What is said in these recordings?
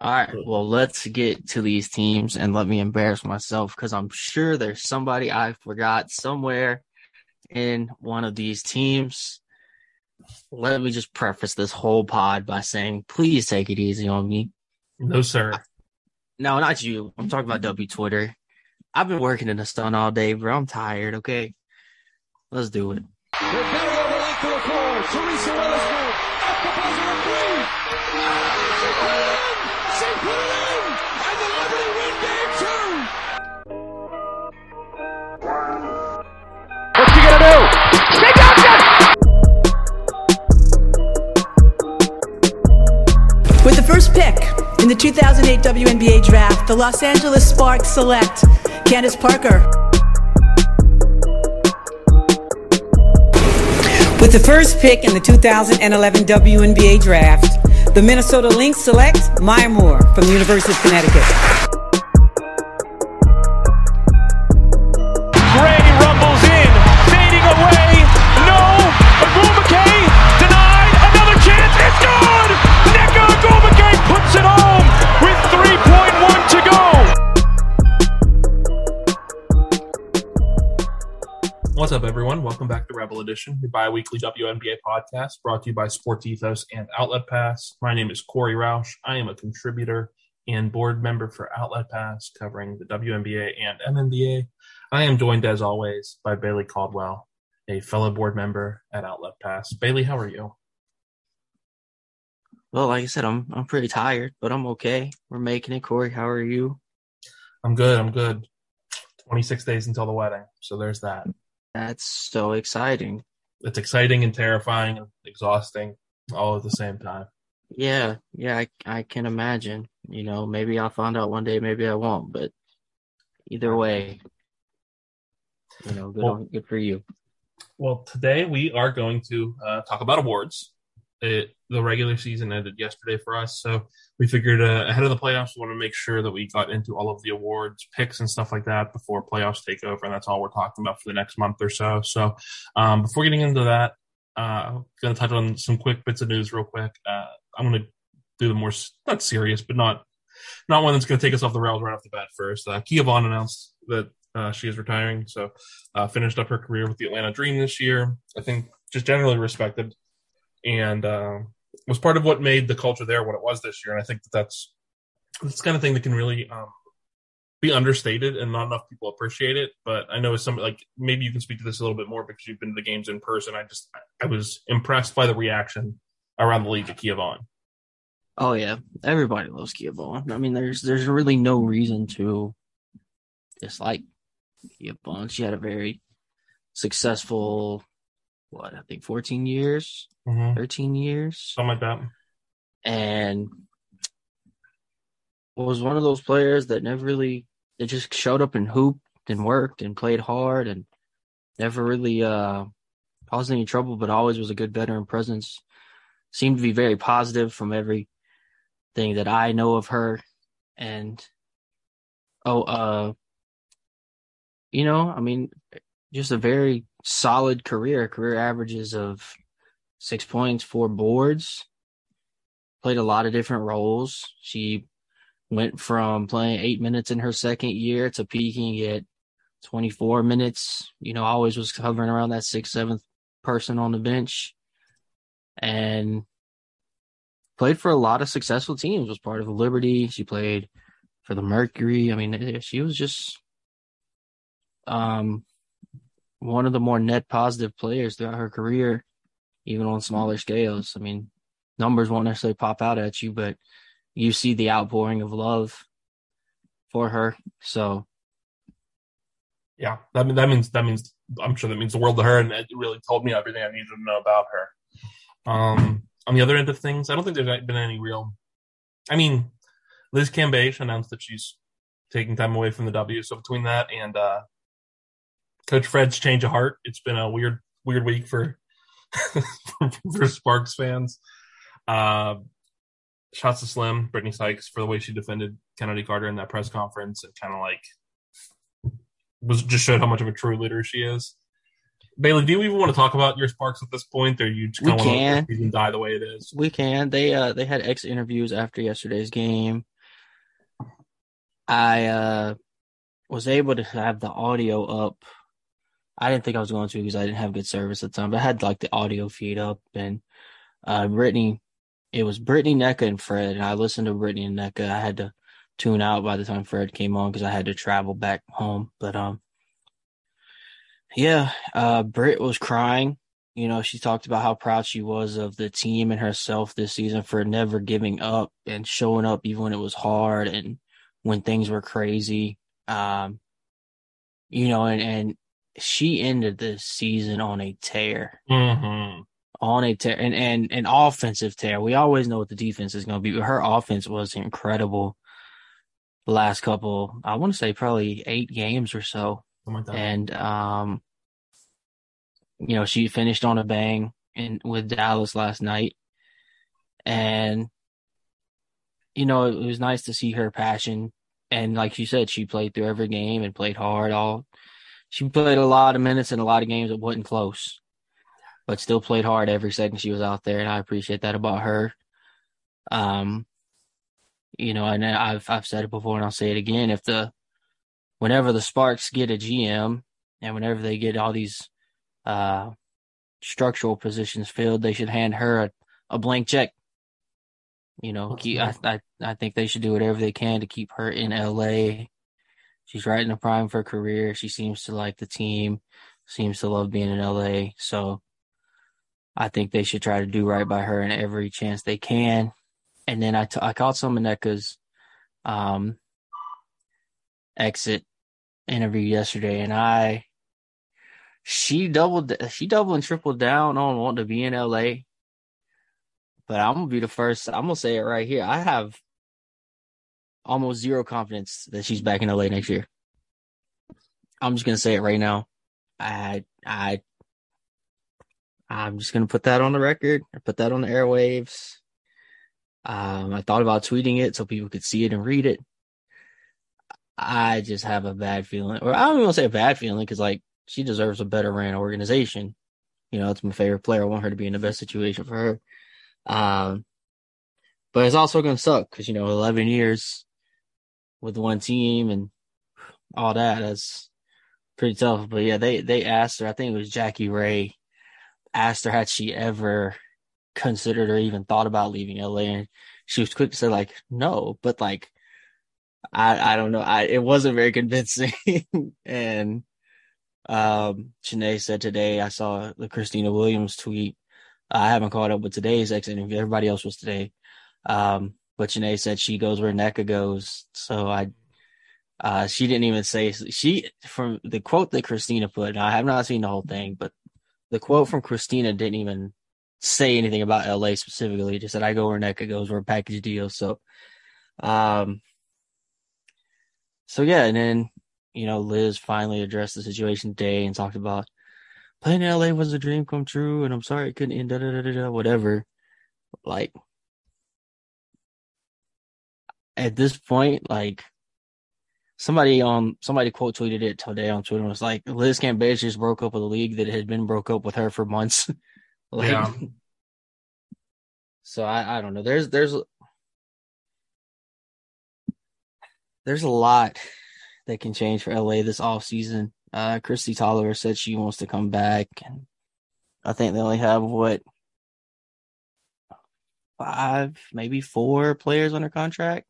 All right. Well, let's get to these teams and let me embarrass myself because I'm sure there's somebody I forgot somewhere in one of these teams. Let me just preface this whole pod by saying, please take it easy on me. No, sir. No, not you. I'm talking about W Twitter. I've been working in the sun all day, bro. I'm tired. Okay. Let's do it. Pick in the 2008 WNBA draft, the Los Angeles Sparks select Candace Parker. With the first pick in the 2011 WNBA draft, the Minnesota Lynx select Maya Moore from the University of Connecticut. Edition, the bi-weekly WNBA podcast brought to you by Sports Ethos and Outlet Pass. My name is Corey Roush. I am a contributor and board member for Outlet Pass, covering the WNBA and MNBA. I am joined, as always, by Bailey Caldwell, a fellow board member at Outlet Pass. Bailey, how are you? Well, like I said, I'm I'm pretty tired, but I'm okay. We're making it. Corey, how are you? I'm good. I'm good. 26 days until the wedding, so there's that. That's so exciting. It's exciting and terrifying and exhausting all at the same time. Yeah, yeah, I I can imagine. You know, maybe I'll find out one day, maybe I won't, but either way, you know, good Well- on, good for you. Well, today we are going to uh, talk about awards. It, the regular season ended yesterday for us, so we figured uh, ahead of the playoffs, we want to make sure that we got into all of the awards, picks, and stuff like that before playoffs take over, and that's all we're talking about for the next month or so. So, um, before getting into that, uh, I'm going to touch on some quick bits of news real quick. Uh, I'm going to do the more not serious, but not not one that's going to take us off the rails right off the bat. First, uh, Kia Vaughn announced that uh, she is retiring, so uh, finished up her career with the Atlanta Dream this year. I think just generally respected and uh, was part of what made the culture there what it was this year. And I think that that's the kind of thing that can really um, be understated and not enough people appreciate it. But I know as some like maybe you can speak to this a little bit more because you've been to the games in person. I just I was impressed by the reaction around the league at Kia Vaughn. Oh yeah, everybody loves Kia Vaughn. I mean, there's there's really no reason to dislike Kia Vaughn. She had a very successful, what I think, 14 years, Mm-hmm. 13 years, Something like that. and was one of those players that never really that just showed up and hooped and worked and played hard and never really uh caused any trouble, but always was a good veteran presence. Seemed to be very positive from everything that I know of her. And oh, uh, you know, I mean, just a very solid career. Career averages of six points, four boards. Played a lot of different roles. She went from playing eight minutes in her second year to peaking at 24 minutes. You know, always was hovering around that sixth, seventh person on the bench. And played for a lot of successful teams, was part of the Liberty. She played for the Mercury. I mean, eh, she was just um one of the more net positive players throughout her career, even on smaller scales. I mean, numbers won't necessarily pop out at you, but you see the outpouring of love for her. So Yeah, that mean, that means that means I'm sure that means the world to her, and it really told me everything I needed to know about her. Um, on the other end of things, I don't think there's been any real. I mean, Liz Cambage announced that she's taking time away from the W. So between that and uh, Coach Fred's change of heart, it's been a weird, weird week for for Sparks fans. Uh, shots to Slim, Brittany Sykes for the way she defended Kennedy Carter in that press conference, and kind of like was just showed how much of a true leader she is. Bailey, do you even want to talk about your Sparks at this point, or you just kind of want to can. season die the way it is? We can. They uh they had X interviews after yesterday's game. I uh was able to have the audio up. I didn't think I was going to because I didn't have good service at the time, but I had like the audio feed up and uh Brittany it was Brittany Nneka and Fred and I listened to Brittany and Nneka. I had to tune out by the time Fred came on because I had to travel back home. But um yeah, uh Britt was crying you know, she talked about how proud she was of the team and herself this season for never giving up and showing up even when it was hard and when things were crazy. Um, you know, and, and she ended this season on a tear, Mm-hmm. on a tear, and, and an offensive tear. We always know what the defense is going to be, but her offense was incredible the last couple, I want to say probably eight games or so. That. And, um, you know, she finished on a bang in with Dallas last night. And, you know, it was nice to see her passion. And like you said, she played through every game and played hard all she played a lot of minutes in a lot of games that wasn't close. But still played hard every second she was out there, and I appreciate that about her. Um you know, and I've I've said it before and I'll say it again. If the whenever the Sparks get a GM and whenever they get all these uh, structural positions filled, they should hand her a, a blank check. You know, keep, I, I I think they should do whatever they can to keep her in LA. She's right in the prime of her career. She seems to like the team, seems to love being in LA. So I think they should try to do right by her in every chance they can. And then I, t- I caught some of Nneka's um, exit interview yesterday, and I she doubled she doubled and tripled down on wanting to be in LA. But I'm gonna be the first. I'm gonna say it right here. I have almost zero confidence that she's back in LA next year. I'm just gonna say it right now. I I I'm just gonna put that on the record. I put that on the airwaves. Um, I thought about tweeting it so people could see it and read it. I just have a bad feeling, or I don't even want to say a bad feeling because like she deserves a better ran organization. You know, it's my favorite player. I want her to be in the best situation for her. Um, but it's also to suck because, you know, 11 years with one team and all that, that's pretty tough. But yeah, they, they asked her, I think it was Jackie Ray, asked her had she ever considered or even thought about leaving LA. And she was quick to say, like, no, but like, I, I don't know. I, it wasn't very convincing. and, um, Shanae said today, I saw the Christina Williams tweet. I haven't caught up with today's ex interview. Everybody else was today. Um, but Shanae said she goes where Nneka goes. So I, uh, she didn't even say she from the quote that Christina put. I have not seen the whole thing, but the quote from Christina didn't even say anything about LA specifically. Just said I go where Nneka goes. We're a package deal. So, um, so yeah, and then you know Liz finally addressed the situation today and talked about playing in LA was a dream come true, and I'm sorry it couldn't end. Da da da da, da whatever. Like at this point, like somebody on somebody quote tweeted it today on Twitter was like Liz Cambage just broke up with a league that had been broke up with her for months. like, Yeah. So I I don't know. There's there's there's a lot that can change for LA this off season. Uh, Kristi Toliver said she wants to come back, and I think they only have what five, maybe four players under contract.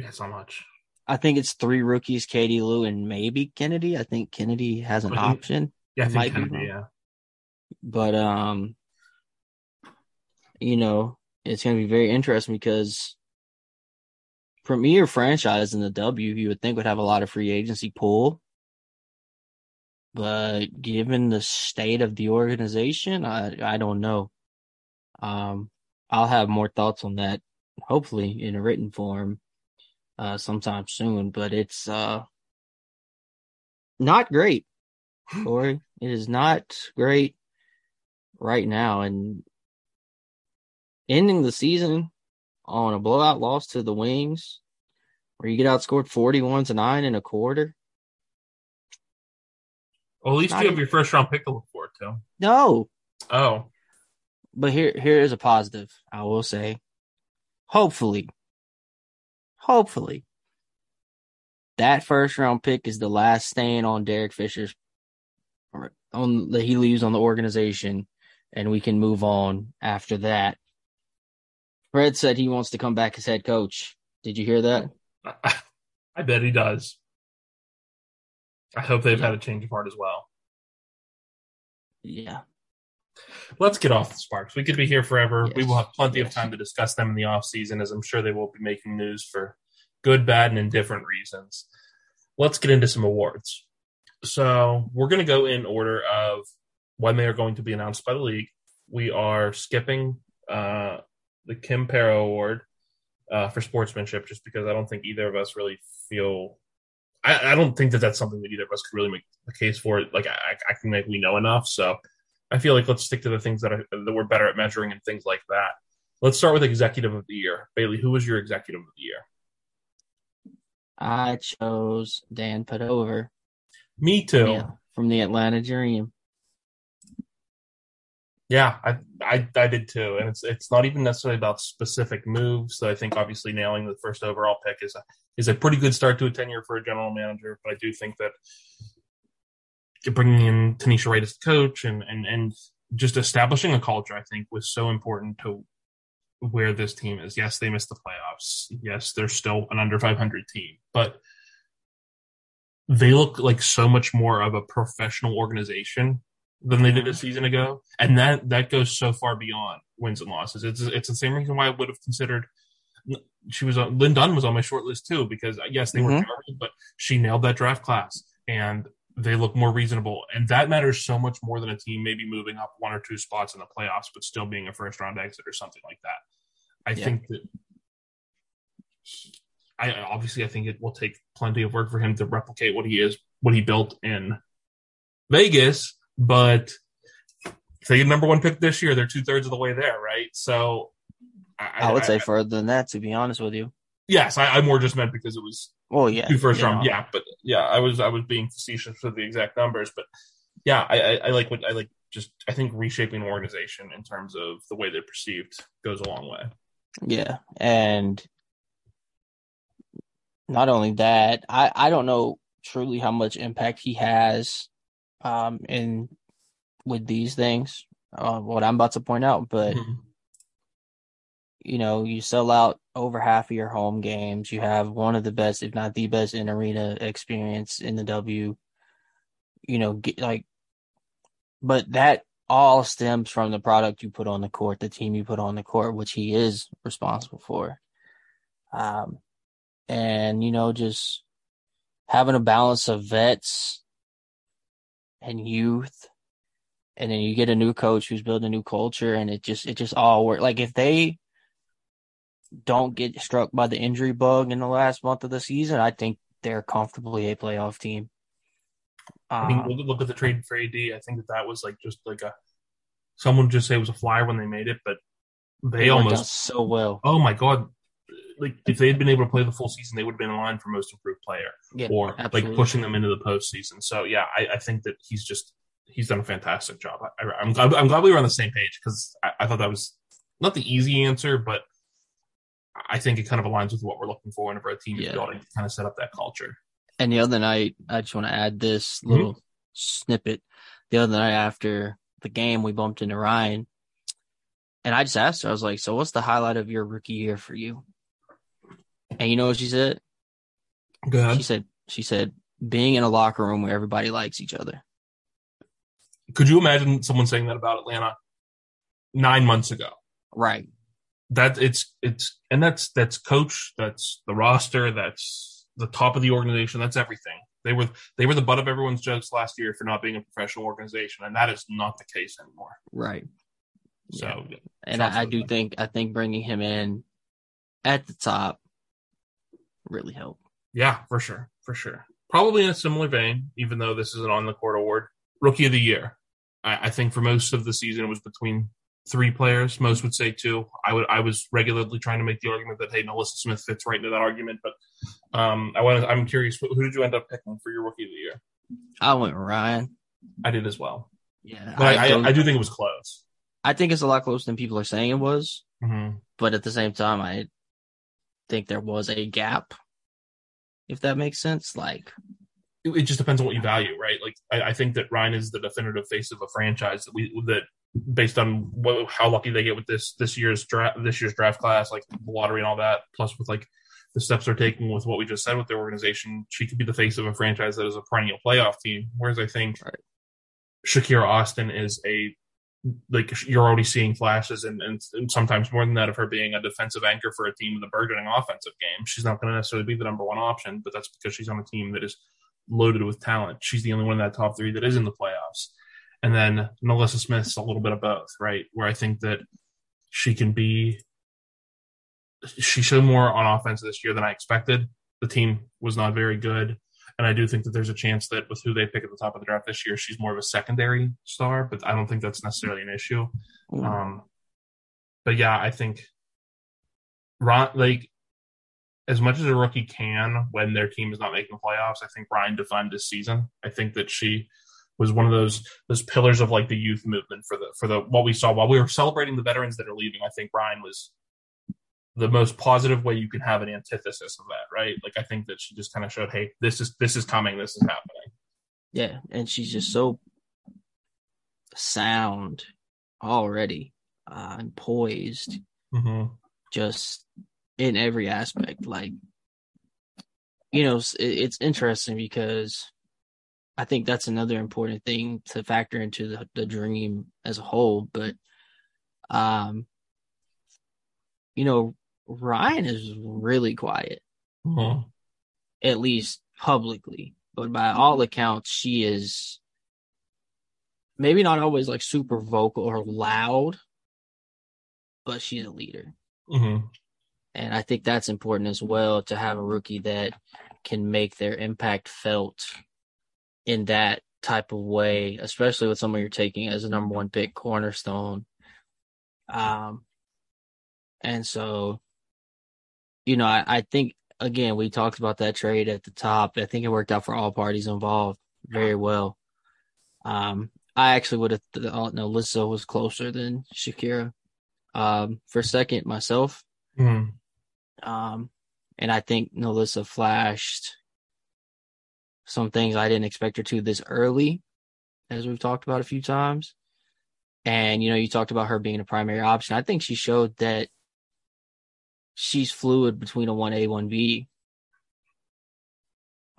Yeah, so much. I think it's three rookies, Katie Lou, and maybe Kennedy. I think Kennedy has an option, Yeah, I think Might be Kennedy, wrong. yeah. but um, you know, it's going to be very interesting because premier franchise in the W, you would think would have a lot of free agency pool. But given the state of the organization, I I don't know. Um, I'll have more thoughts on that, hopefully in a written form, uh, sometime soon. But it's uh not great, Corey. It is not great right now, and ending the season on a blowout loss to the Wings, where you get outscored forty-one to nine in a quarter. Well, at least Not you have your first round pick to look forward to. No, Oh, but here here is a positive. I will say, hopefully, hopefully, that first round pick is the last stain on Derek Fisher's or on that he leaves on the organization, and we can move on after that. Fred said he wants to come back as head coach. Did you hear that? I, bet he does. I hope they've had a change of heart as well. Yeah. Let's get off the Sparks. We could be here forever. Yes. We will have plenty of time to discuss them in the off season, as I'm sure they will be making news for good, bad, and indifferent reasons. Let's get into some awards. So we're going to go in order of when they are going to be announced by the league. We are skipping uh, the Kim Perrot Award uh, for sportsmanship, just because I don't think either of us really feel. I, I don't think that that's something that either of us could really make a case for. Like I, I can make we know enough, so I feel like let's stick to the things that are, that we're better at measuring and things like that. Let's start with executive of the year. Bailey, who was your executive of the year? I chose Dan Padover Me too. yeah, from the Atlanta Dream. Yeah, I, I I did too, and it's it's not even necessarily about specific moves. So I think obviously nailing the first overall pick is a is a pretty good start to a tenure for a general manager. But I do think that bringing in Tanisha Wright as the coach and and and just establishing a culture, I think, was so important to where this team is. Yes, they missed the playoffs. Yes, they're still an under 500 team, but they look like so much more of a professional organization than they did a season ago, and that that goes so far beyond wins and losses. It's it's the same reason why I would have considered she was on Lin Dunn was on my short list too because uh, yes they were Mhm. terrible, but she nailed that draft class and they look more reasonable, and that matters so much more than a team maybe moving up one or two spots in the playoffs, but still being a first round exit or something like that. I Yeah. think that. I obviously I think it will take plenty of work for him to replicate what he is, what he built in Vegas, but if they get number one pick this year, they're two thirds of the way there, right? So I, would say further than that, to be honest with you. Yes. I, I more just meant because it was Well, yeah, two first round, know. yeah. But yeah, I was I was being facetious with the exact numbers, but yeah, I, I, I like what I like. Just I think reshaping an organization in terms of the way they're perceived goes a long way. Yeah, and not only that, I I don't know truly how much impact he has, um, in with these things. Uh, what I'm about to point out, but Mhm. You know, you sell out over half of your home games. You have one of the best, if not the best, in arena experience in the W. You know, get, like, but that all stems from the product you put on the court, the team you put on the court, which he is responsible for. Um, and you know, just having a balance of vets and youth and then you get a new coach who's building a new culture and it just it just all work like if they don't get struck by the injury bug in the last month of the season i think they're comfortably a playoff team. I mean, Um, look, look at the trade for AD. I think that that was like just like a someone just say it was a flyer when they made it, but they almost so well. Oh my god. Like if they had been able to play the full season they would have been in line for most improved player yeah or absolutely. like pushing them into the postseason. So yeah I, I think that he's just he's done a fantastic job. I, I'm, glad, I'm glad we were on the same page because I, I thought that was not the easy answer but I think it kind of aligns with what we're looking for whenever a team is Yeah. building to kind of set up that culture And the other night, I just want to add this Mhm. little snippet. The other night after the game, we bumped into Rhyne, and I just asked her, I was like, "So, what's the highlight of your rookie year for you?" And you know what she said? good She said, "She said being in a locker room where everybody likes each other." could you imagine someone saying that about Atlanta nine months ago Right. That it's it's and that's that's coach that's the roster that's the top of the organization that's everything. They were they were the butt of everyone's jokes last year for not being a professional organization and that is not the case anymore. Right. so And I, I do them. think I think bringing him in at the top really helped. yeah for sure for sure. Probably in a similar vein even though this is an on the court award. Rookie of the year. I, I think for most of the season it was between three players most would say two i would i was regularly trying to make the argument that hey NaLyssa Smith fits right into that argument but um i want i'm curious who did you end up picking for your rookie of the year I went Rhyne. I did as well. Yeah, But I, I, I do think it was close. I think it's a lot closer than people are saying it was, Mm-hmm. but at the same time, I think there was a gap. If that makes sense, like It, it just depends on what you value, right? Like I, I think that Rhyne is the definitive face of a franchise that we that based on what, how lucky they get with this this year's draft this year's draft class, like the lottery and all that, plus with like the steps they're taking with what we just said with their organization, she could be the face of a franchise that is a perennial playoff team. Whereas I think Right. Shakira Austin is a like you're already seeing flashes and, and, and sometimes more than that of her being a defensive anchor for a team with a burgeoning offensive game. She's not going to necessarily be the number one option, but that's because she's on a team that is loaded with talent. She's the only one in that top three that is in the playoffs. And then NaLyssa Smith's a little bit of both, right? Where I think that she can be, she showed more on offense this year than I expected. The team was not very good. And I do think that there's a chance that with who they pick at the top of the draft this year, she's more of a secondary star, but I don't think that's necessarily an issue. Um, but yeah, I think Ron, like as much as a rookie can when their team is not making the playoffs, I think Rhyne defined this season. I think that she was one of those those pillars of like the youth movement for the for the what we saw while we were celebrating the veterans that are leaving. I think Rhyne was the most positive way you can have an antithesis of that, right? Like I think that she just kind of showed, hey, this is this is coming, this is happening. yeah, and she's just so sound already uh, and poised, Mm-hmm. just in every aspect. Like, you know, it's interesting because I think that's another important thing to factor into the, the dream as a whole. But, um, you know, Rhyne is really quiet, Mm-hmm. at least publicly. But by all accounts, she is maybe not always like super vocal or loud, but she's a leader. Mm-hmm. And I think that's important as well to have a rookie that can make their impact felt in that type of way, especially with someone you're taking as a number one pick cornerstone. Um, and so, you know, I, I think again we talked about that trade at the top. I think it worked out for all parties involved very well. Um, I actually would have thought no, Lissa was closer than Shakira. Um, for second myself, Mm-hmm. um, and I think NaLyssa flashed some things I didn't expect her to this early, as we've talked about a few times. And, you know, you talked about her being a primary option. I think she showed that she's fluid between a 1A, 1B.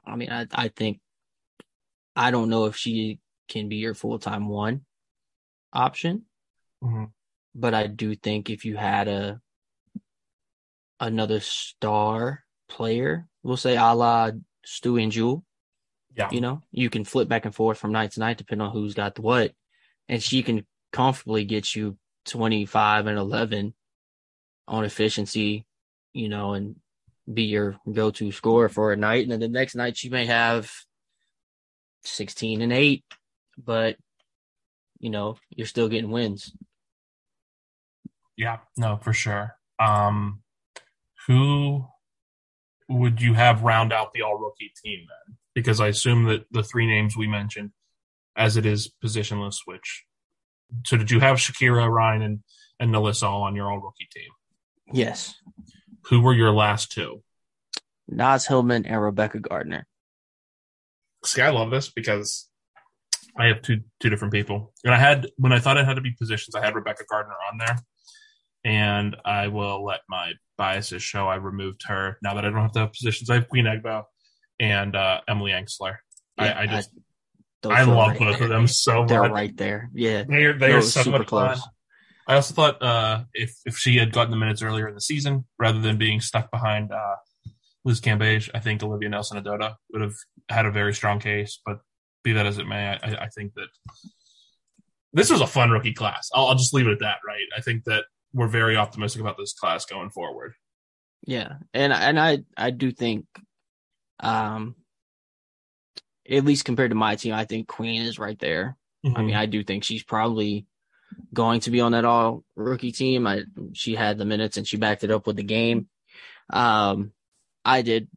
I mean, I, I think, I don't know if she can be your full time one option, Mm-hmm. but I do think if you had a, another star player, we'll say a la Stu and Jewel, Yeah. you know, you can flip back and forth from night to night depending on who's got the what. And she can comfortably get you 25 and 11 on efficiency, you know, and be your go to scorer for a night. And then the next night she may have 16 and 8, but, you know, you're still getting wins. Yeah, no, for sure. Um, who would you have round out the all rookie team then? Because I assume that the three names we mentioned, as it is positionless switch. So did you have Shakira, Rhyne, and and NaLyssa all on your all rookie team? Yes. Who were your last two? Naz Hillmon and Rebekah Gardner. See, I love this because I have two two different people, and I had when I thought it had to be positions, I had Rebekah Gardner on there, and I will let my biases show. I removed her now that I don't have to have positions. I have Queen Egbo and uh, Emily Engstler. Yeah, I, I just those I, love right both there. of them so much. They're much. right there. Yeah. They are they are so super much fun. close. I also thought uh, if if she had gotten the minutes earlier in the season rather than being stuck behind uh, Liz Cambage, I think Olivia Nelson-Ododa would have had a very strong case. But be that as it may, I, I think that this was a fun rookie class. I'll, I'll just leave it at that. Right? I think that we're very optimistic about this class going forward. Yeah. And and I I do think um at least compared to my team, I think Queen is right there. I mean, I do think she's probably going to be on that all rookie team. I she had the minutes and she backed it up with the game. Um, I did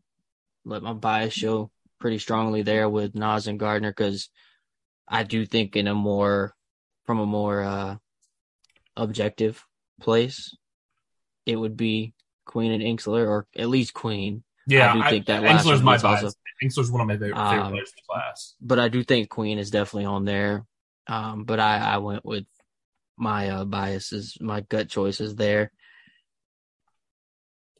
let my bias show pretty strongly there with Naz and Gardner because I do think in a more from a more uh objective place, it would be Queen and Engstler, or at least Queen. Yeah, I do I think that last my bias. also- one of my favorite, favorite Um, players in the class. But I do think Queen is definitely on there. Um, but I, I went with my uh, biases, my gut choices there.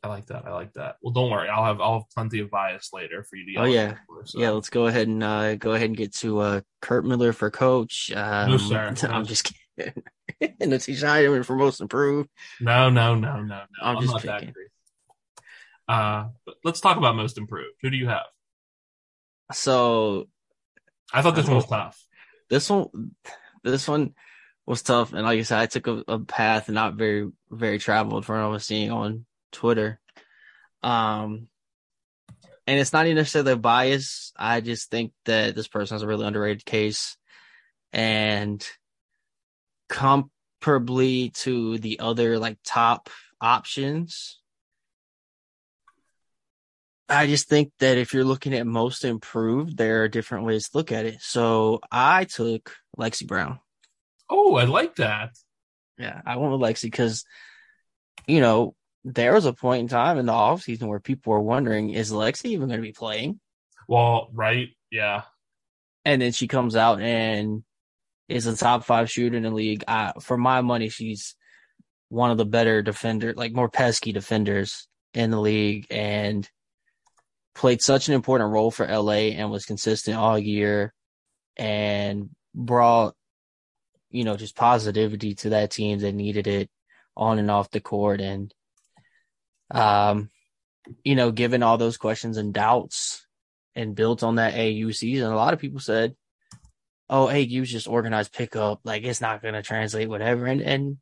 I like that. I like that. Well, don't worry. I'll have I'll have plenty of bias later for you to. Oh, yeah. for, so. Yeah, let's go ahead and uh, go ahead and get to uh, Curt Miller for coach. Um, No, sir. No. I'm just kidding. and it's Scheideman for most improved. No, no, no, no, no. I'm I'm, just not that picking. Uh, but let's talk about most improved. Who do you have? So I thought this one was tough. this one, this one was tough, and like I said, I took a, a path not very, very traveled from what I was seeing on Twitter. Um, and it's not even necessarily a bias. I just think that this person has a really underrated case, and comparably to the other like top options. I just think that if you're looking at most improved, there are different ways to look at it. So I took Lexie Brown. Oh, I like that. Yeah, I went with Lexie because, you know, there was a point in time in the offseason where people were wondering, is Lexie even going to be playing? Well, right, yeah. And then she comes out and is a top five shooter in the league. I, for my money, she's one of the better defender, like more pesky defenders in the league and played such an important role for LA and was consistent all year and brought, you know, just positivity to that team that needed it on and off the court. And, um, you know, given all those questions and doubts and built on that AU season, a lot of people said, oh, AU's just organized pickup. Like it's not going to translate, whatever. And, and,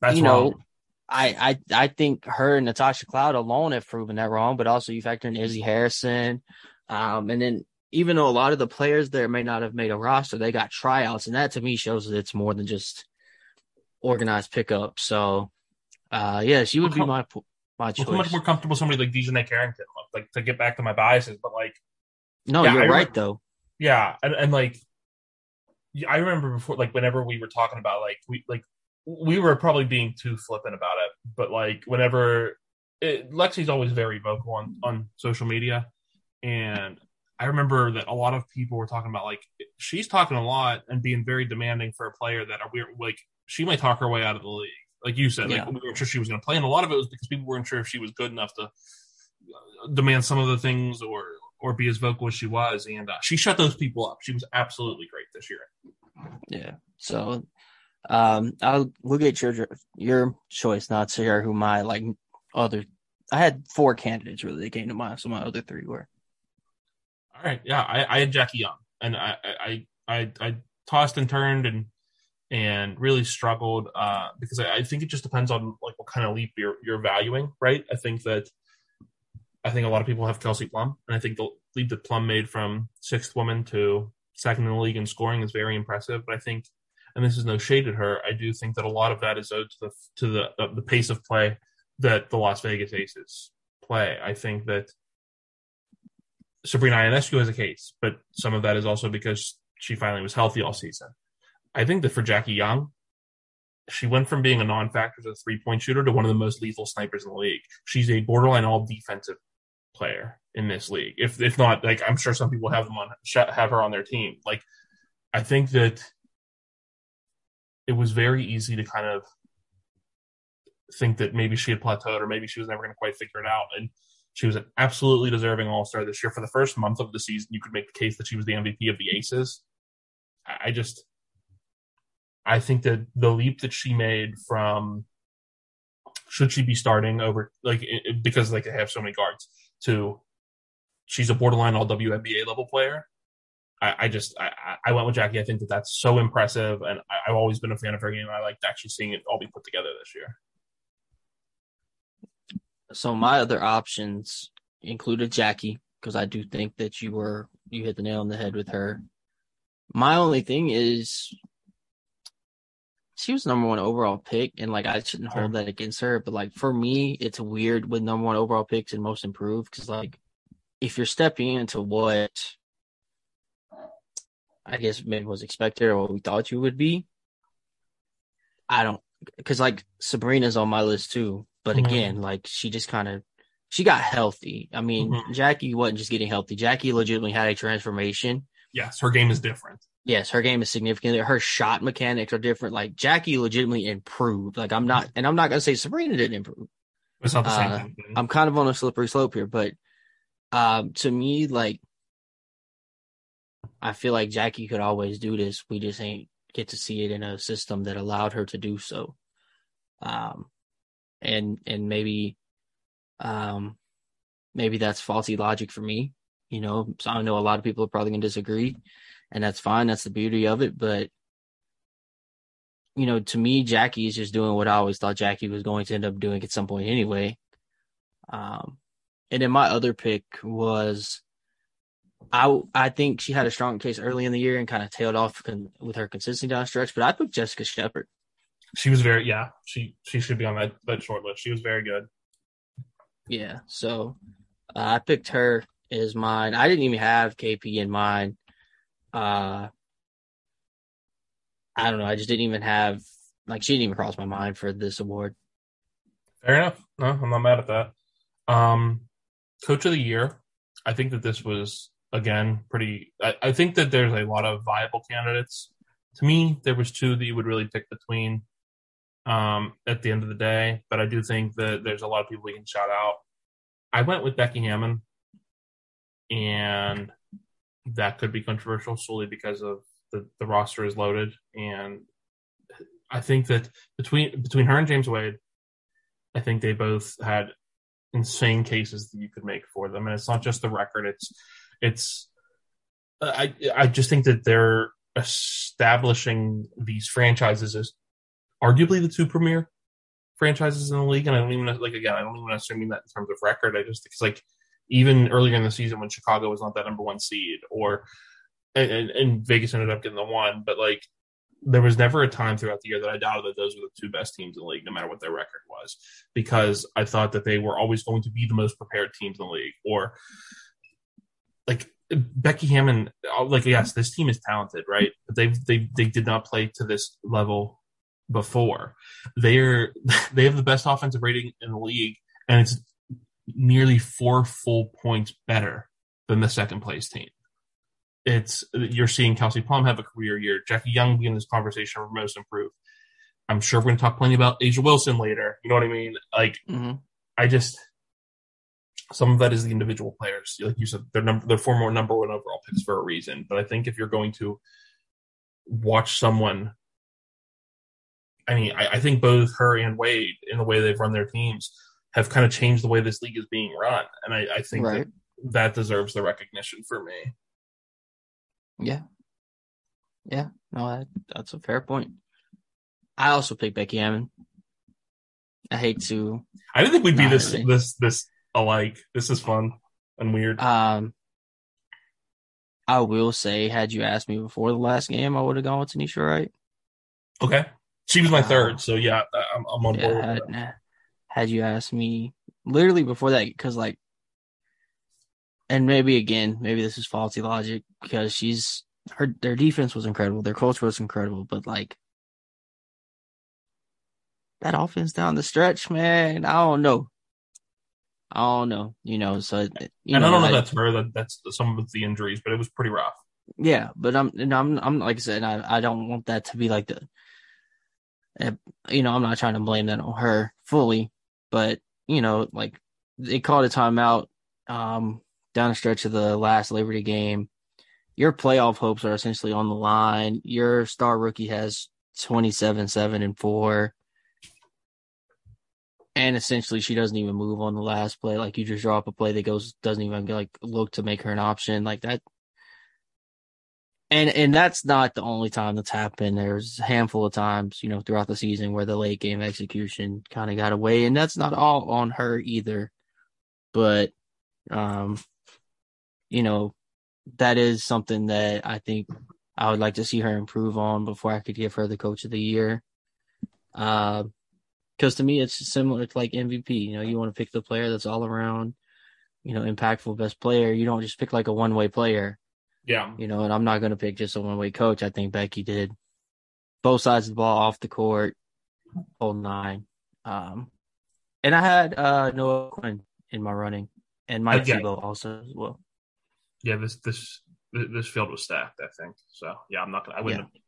That's you know, wrong. I, I I think her and Natasha Cloud alone have proven that wrong, but also you factor in Izzy Harrison. Um, and then even though a lot of the players there may not have made a roster, they got tryouts, and that to me shows that it's more than just organized pickup. So, uh, yeah, she would be my my choice. too much more comfortable somebody like DiJonai Carrington. Like to get back to my biases, but like no, Yeah, you're I right remember- though. yeah, and, and like I remember before, like whenever we were talking about like we like we were probably being too flippant about it, but like whenever it, Lexie's always very vocal on on social media, and I remember that a lot of people were talking about like she's talking a lot and being very demanding for a player that are we're like she might talk her way out of the league. Like you said, Yeah. like we weren't sure she was going to play, and a lot of it was because people weren't sure if she was good enough to uh, demand some of the things or or be as vocal as she was, and uh, she shut those people up. She was absolutely great this year. Yeah. So, um, I'll we'll get your your choice, not to hear who my like other. I had four candidates really that came to mind, so my other three were. All right, yeah, I, I had Jackie Young, and I, I I I tossed and turned and and really struggled uh, because I, I think it just depends on like what kind of leap you're you're valuing, right? I think that I think a lot of people have Kelsey Plum, and I think the leap that Plum made from sixth woman to second in the league in scoring is very impressive. But I think, and this is no shade at her, I do think that a lot of that is owed to the to the uh, the pace of play that the Las Vegas Aces play. I think that Sabrina Ionescu has a case, but some of that is also because she finally was healthy all season. I think that for Jackie Young, she went from being a non-factor as a three-point shooter to one of the most lethal snipers in the league. She's a borderline all defensive player in this league. If if not, like I'm sure some people have them on have her on their team. Like I think that it was very easy to kind of think that maybe she had plateaued or maybe she was never going to quite figure it out. And she was an absolutely deserving All Star this year. For the first month of the season, you could make the case that she was the MVP of the Aces. I just, I think that the leap that she made from should she be starting over like because like they have so many guards to she's a borderline all WNBA level player. I, I just I, I- went with Jackie. I think that that's so impressive, and I, I've always been a fan of her game. I liked actually seeing it all be put together this year. So my other options included Jackie because I do think that you were you hit the nail on the head with her. My only thing is she was number one overall pick, and like I shouldn't hold that against her, but like for me, it's weird with number one overall picks and most improved because like if you're stepping into what I guess maybe was expected or what we thought you would be. I don't, because like Sabrina's on my list too, but Mhm. again, like she just kind of she got healthy. I mean, Mhm. Jackie wasn't just getting healthy. Jackie legitimately had a transformation. Yes, her game is different. Yes, her game is significantly. Her shot mechanics are different. Like Jackie legitimately improved. Like I'm not, and I'm not gonna say Sabrina didn't improve. It's not the same Uh, thing. I'm kind of on a slippery slope here, but um, to me, like I feel like Jackie could always do this. We just ain't get to see it in a system that allowed her to do so. Um, and and maybe, um, maybe that's faulty logic for me. You know, so I know a lot of people are probably gonna disagree, and that's fine. That's the beauty of it. But you know, to me, Jackie is just doing what I always thought Jackie was going to end up doing at some point anyway. Um, and then my other pick was, I I think she had a strong case early in the year and kind of tailed off con- with her consistency down stretch. But I picked Jessica Shepard. She was very yeah. She she should be on that that short list. She was very good. Yeah, so uh, I picked her as mine. I didn't even have KP in mind. Uh, I don't know. I just didn't even have like she didn't even cross my mind for this award. Fair enough. No, I'm not mad at that. Um, Coach of the year. I think that this was again pretty. I, I think that there's a lot of viable candidates. To me, there was two that you would really pick between. Um, at the end of the day, but I do think that there's a lot of people we can shout out. I went with Becky Hammon, and that could be controversial solely because of the, the roster is loaded, and I think that between between her and James Wade, I think they both had insane cases that you could make for them, and it's not just the record. It's it's I I just think that they're establishing these franchises as arguably the two premier franchises in the league, and I don't even like again I don't even assuming that in terms of record. I just it's like even earlier in the season when Chicago was not that number one seed, or and, and, and Vegas ended up getting the one, but like there was never a time throughout the year that I doubted that those were the two best teams in the league, no matter what their record was, because I thought that they were always going to be the most prepared teams in the league. Or like Becky Hammon, like yes, this team is talented, right? But they they they did not play to this level before. They're they have the best offensive rating in the league, and it's nearly four full points better than the second place team it's you're seeing Kelsey Plum have a career year, Jackie Young be in this conversation for most improved. I'm sure we're going to talk plenty about A'ja Wilson later. You know what I mean? Like, Mm-hmm. I just some of that is the individual players, like you said, they're number they're former number one overall picks for a reason. But I think if you're going to watch someone, I mean, I, I think both her and Wade, in the way they've run their teams, have kind of changed the way this league is being run, and I, I think Right. that that deserves the recognition for me. Yeah. Yeah. No, that, that's a fair point. I also picked Becky Hammon. I hate to I didn't think we'd be this really. this this alike. This is fun and weird. um I will say, had you asked me before the last game, I would have gone with Tanisha Wright. okay, she was my uh, third, so yeah, I'm, I'm on board. Yeah, with had, had you asked me literally before that, because like, and maybe again, maybe this is faulty logic because she's her their defense was incredible, their culture was incredible, but like that offense down the stretch, man, I don't know. I don't know, you know. So you and I don't know I- that's her. That that's some of the injuries, but it was pretty rough. Yeah, but I'm, and I'm, I'm like I said, I, I don't want that to be like the, uh, you know, I'm not trying to blame that on her fully, but you know, like they called a timeout, um, down the stretch of the last Liberty game. Your playoff hopes are essentially on the line. Your star rookie has 27, 7, and 4. And essentially, she doesn't even move on the last play. Like you just draw up a play that goes, doesn't even like look to make her an option. Like that, and and that's not the only time that's happened. There's a handful of times, you know, throughout the season where the late game execution kind of got away, and that's not all on her either. But, um, you know, that is something that I think I would like to see her improve on before I could give her the coach of the year. Uh, because to me, it's similar to like MVP. You know, you want to pick the player that's all around, you know, impactful best player. You don't just pick like a one way player. Yeah. you know, and I'm not going to pick just a one way coach. I think Becky did both sides of the ball off the court, whole nine. Um, and I had uh, Noelle Quinn in my running, and Mike Okay. Thibault also as well. Yeah, this this this field was stacked. I think so. Yeah, I'm not gonna. I wouldn't. Yeah.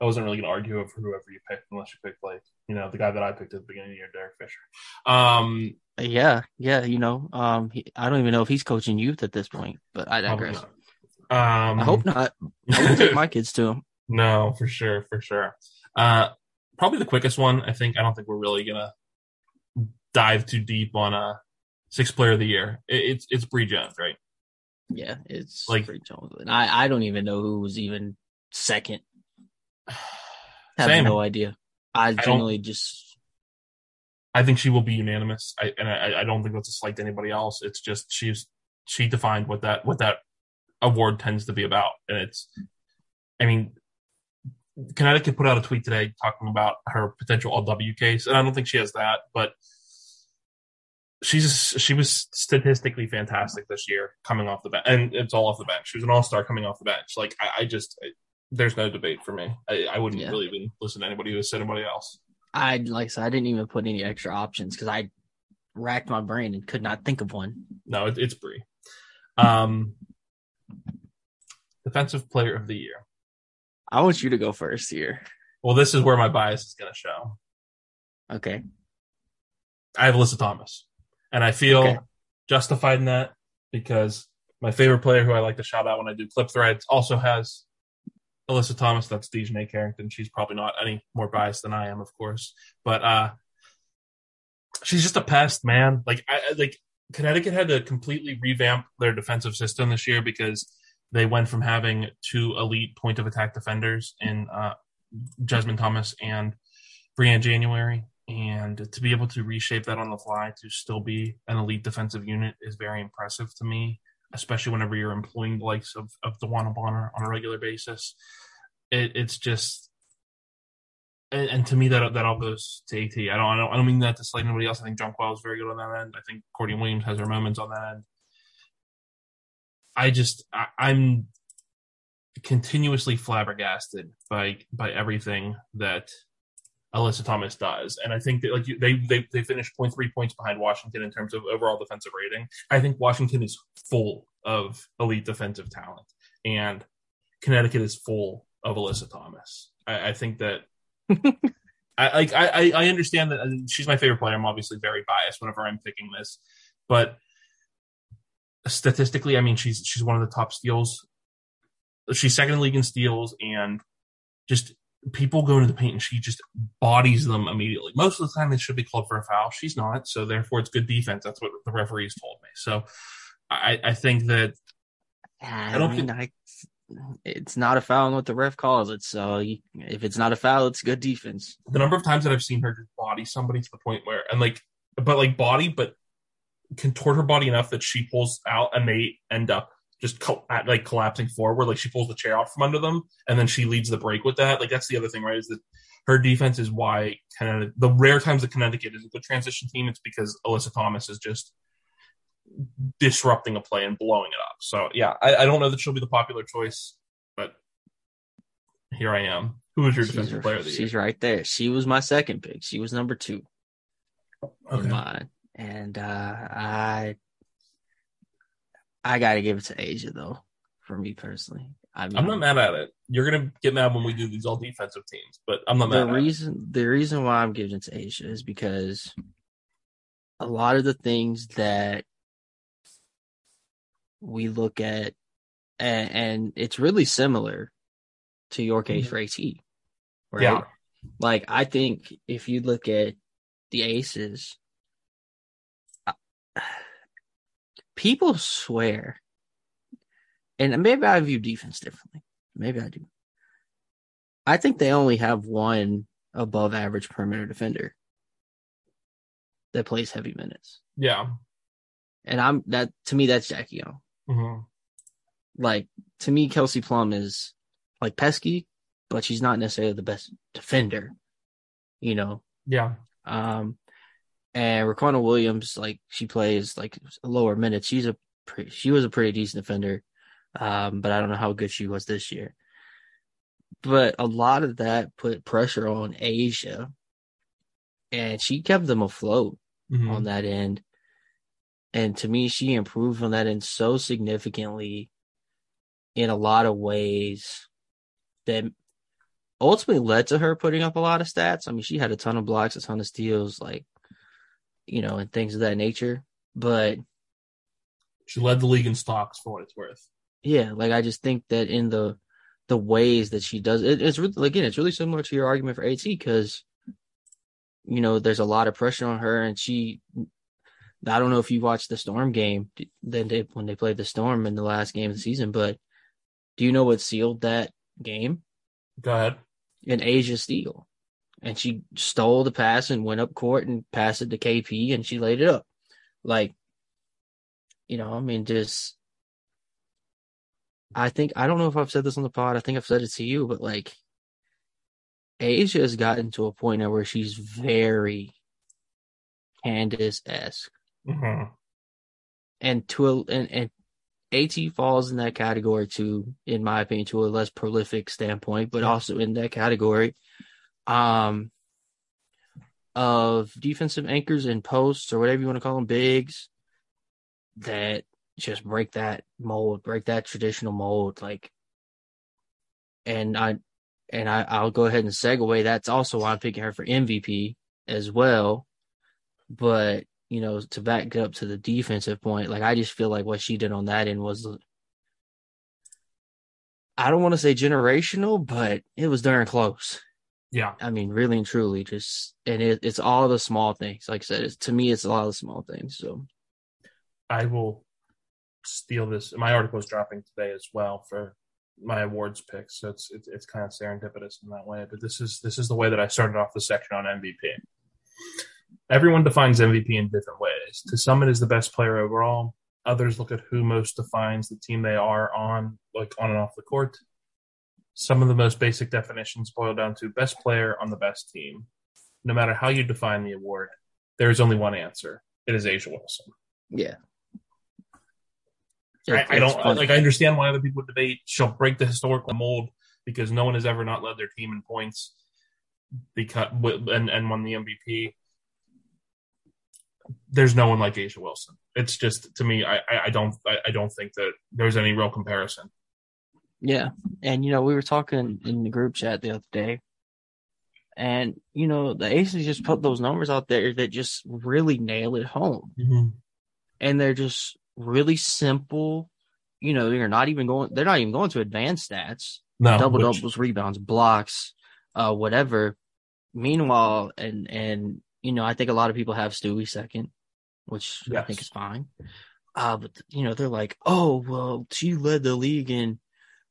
I wasn't really gonna argue over whoever you picked unless you picked like you know the guy that I picked at the beginning of the year, Derek Fisher. Um, Yeah, yeah, you know, um, he, I don't even know if he's coaching youth at this point, but I probably digress. not. Um, I hope not. I would take my kids to him. no, for sure, for sure. Uh, probably the quickest one. I think. I don't think we're really gonna dive too deep on a sixth player of the year. It, it's it's Bree Jones, right? Yeah, it's Like- like Bree Jones. And I, I don't even know who was even second. Have Same. no idea. I don't- generally just I think she will be unanimous. I and I, I don't think that's a slight to anybody else. It's just she's she defined what that what that award tends to be about, and it's. I mean, Connecticut put out a tweet today talking about her potential LW case, and I don't think she has that, but she's she was statistically fantastic this year coming off the bench, and it's all off the bench. She was an all star coming off the bench. Like I, I just. There's no debate for me. I, I wouldn't Yeah. really even listen to anybody who said anybody else. I like I said, I didn't even put any extra options because I racked my brain and could not think of one. No, it, it's Bree. Um, defensive player of the year. I want you to go first here. Well, this is where my bias is going to show. Okay. I have Alyssa Thomas, and I feel Okay. justified in that because my favorite player, who I like to shout out when I do clip threads, also has Alyssa Thomas. That's DiJonai Carrington. She's probably not any more biased than I am, of course, but uh, she's just a pest, man. Like, I like Connecticut had to completely revamp their defensive system this year because they went from having two elite point of attack defenders in uh, Jasmine Thomas and Briann January. And to be able to reshape that on the fly to still be an elite defensive unit is very impressive to me, especially whenever you're employing the likes of, of DeWanna Bonner on a regular basis. It, it's just, and, and to me, that that all goes to AT. I don't, I don't, I don't mean that to slight anybody else. I think Jonquel is very good on that end. I think Courtney Williams has her moments on that end. I just, I, I'm continuously flabbergasted by by everything that Alyssa Thomas does, and I think that like you, they they they finished 0.3 points behind Washington in terms of overall defensive rating. I think Washington is full of elite defensive talent, and Connecticut is full of Alyssa Thomas. I, I think that. I like I, I understand that uh, she's my favorite player. I'm obviously very biased whenever I'm picking this, but statistically, I mean she's she's one of the top steals. She's second in the league in steals, and just people go into the paint and she just bodies them immediately. Most of the time, they should be called for a foul. She's not, so therefore it's good defense. That's what the referees told me. So I, I think that I, don't mean, I, it's not a foul on what the ref calls it. So you, if it's not a foul, it's good defense. the number of times that I've seen her just body somebody to the point where and like, but like body, but contort her body enough that she pulls out and they end up just co- at, like collapsing forward. Like she pulls the chair out from under them and then she leads the break with that. Like that's the other thing, right? Is that her defense is why Connecticut, the rare times that Connecticut is a good transition team, it's because Alyssa Thomas is just disrupting a play and blowing it up. So yeah, I, I don't know that she'll be the popular choice, but here I am. Who is your She's, defensive player of the year? she's right there. She was my second pick. She was number two Okay. in mine, and uh, I I got to give it to A'ja though. For me personally, I mean, I'm not mad at it. You're gonna get mad when we do these all defensive teams, but I'm not the mad. at it. reason the reason why I'm giving it to A'ja is because a lot of the things that we look at and, and it's really similar to your case mm-hmm. for AT. Right? Yeah. Like I think if you look at the aces uh, people swear and maybe I view defense differently. Maybe I do. I think they only have one above average perimeter defender that plays heavy minutes. Yeah. And I'm that to me that's Jackie Young. hmm Like to me Kelsey Plum is like pesky, but she's not necessarily the best defender. You know. Yeah. Um and Riquna Williams, like she plays like lower minutes. She's a pretty, she was a pretty decent defender. Um, but I don't know how good she was this year. But a lot of that put pressure on A'ja, and she kept them afloat Mhm. on that end. And to me, she improved on that end so significantly in a lot of ways that ultimately led to her putting up a lot of stats. I mean, she had a ton of blocks, a ton of steals, like, you know, and things of that nature. But She led the league in stocks for what it's worth. yeah, like I just think that in the the ways that she does it, it's really again, it's really similar to your argument for AT because you know there's a lot of pressure on her, and she. I don't know if you watched the Storm game then they when they played the Storm in the last game of the season, but do you know what sealed that game? Go ahead. An A'ja steal, and she stole the pass and went up court and passed it to KP, and she laid it up, like, you know, I mean, just I think I don't know if I've said this on the pod. I think I've said it to you, but like A'ja has gotten to a point now where she's very Candace esque, hmm and to a, and and At falls in that category too, in my opinion, to a less prolific standpoint, but also in that category, um, of defensive anchors and posts or whatever you want to call them, bigs that just break that mold, break that traditional mold, like. And I, and I, I'll go ahead and segue. That's also why I'm picking her for MVP as well. But you know, to back up to the defensive point, like I just feel like what she did on that end was, I don't want to say generational, but it was darn close. Yeah. I mean, really and truly, just and it, it's all the small things. Like I said, it's, to me, it's a lot of the small things. So I will steal this. My article is dropping today as well for my awards picks, so it's it's, it's kind of serendipitous in that way. But this is this is the way that I started off the section on MVP. Everyone defines MVP in different ways. To some, it is the best player overall. Others look at who most defines the team they are on, like on and off the court. Some of the most basic definitions boil down to best player on the best team. No matter how you define the award, there is only one answer. It is A'ja Wilson. yeah, I, I don't fun. like. I understand why other people debate she'll break the historical mold because no one has ever not led their team in points because and and won the MVP. There's no one like A'ja Wilson. It's just to me, I I, I don't I, I don't think that there's any real comparison. Yeah. And, you know, we were talking in the group chat the other day, and, you know, the Aces just put those numbers out there that just really nail it home. And they're just really simple. You know, they're not even going, they're not even going to advanced stats, No, double which- doubles, rebounds, blocks, uh, whatever. Meanwhile, and, and, you know, I think a lot of people have Stewie second, which I think is fine. Uh, but, you know, they're like, oh, well, she led the league in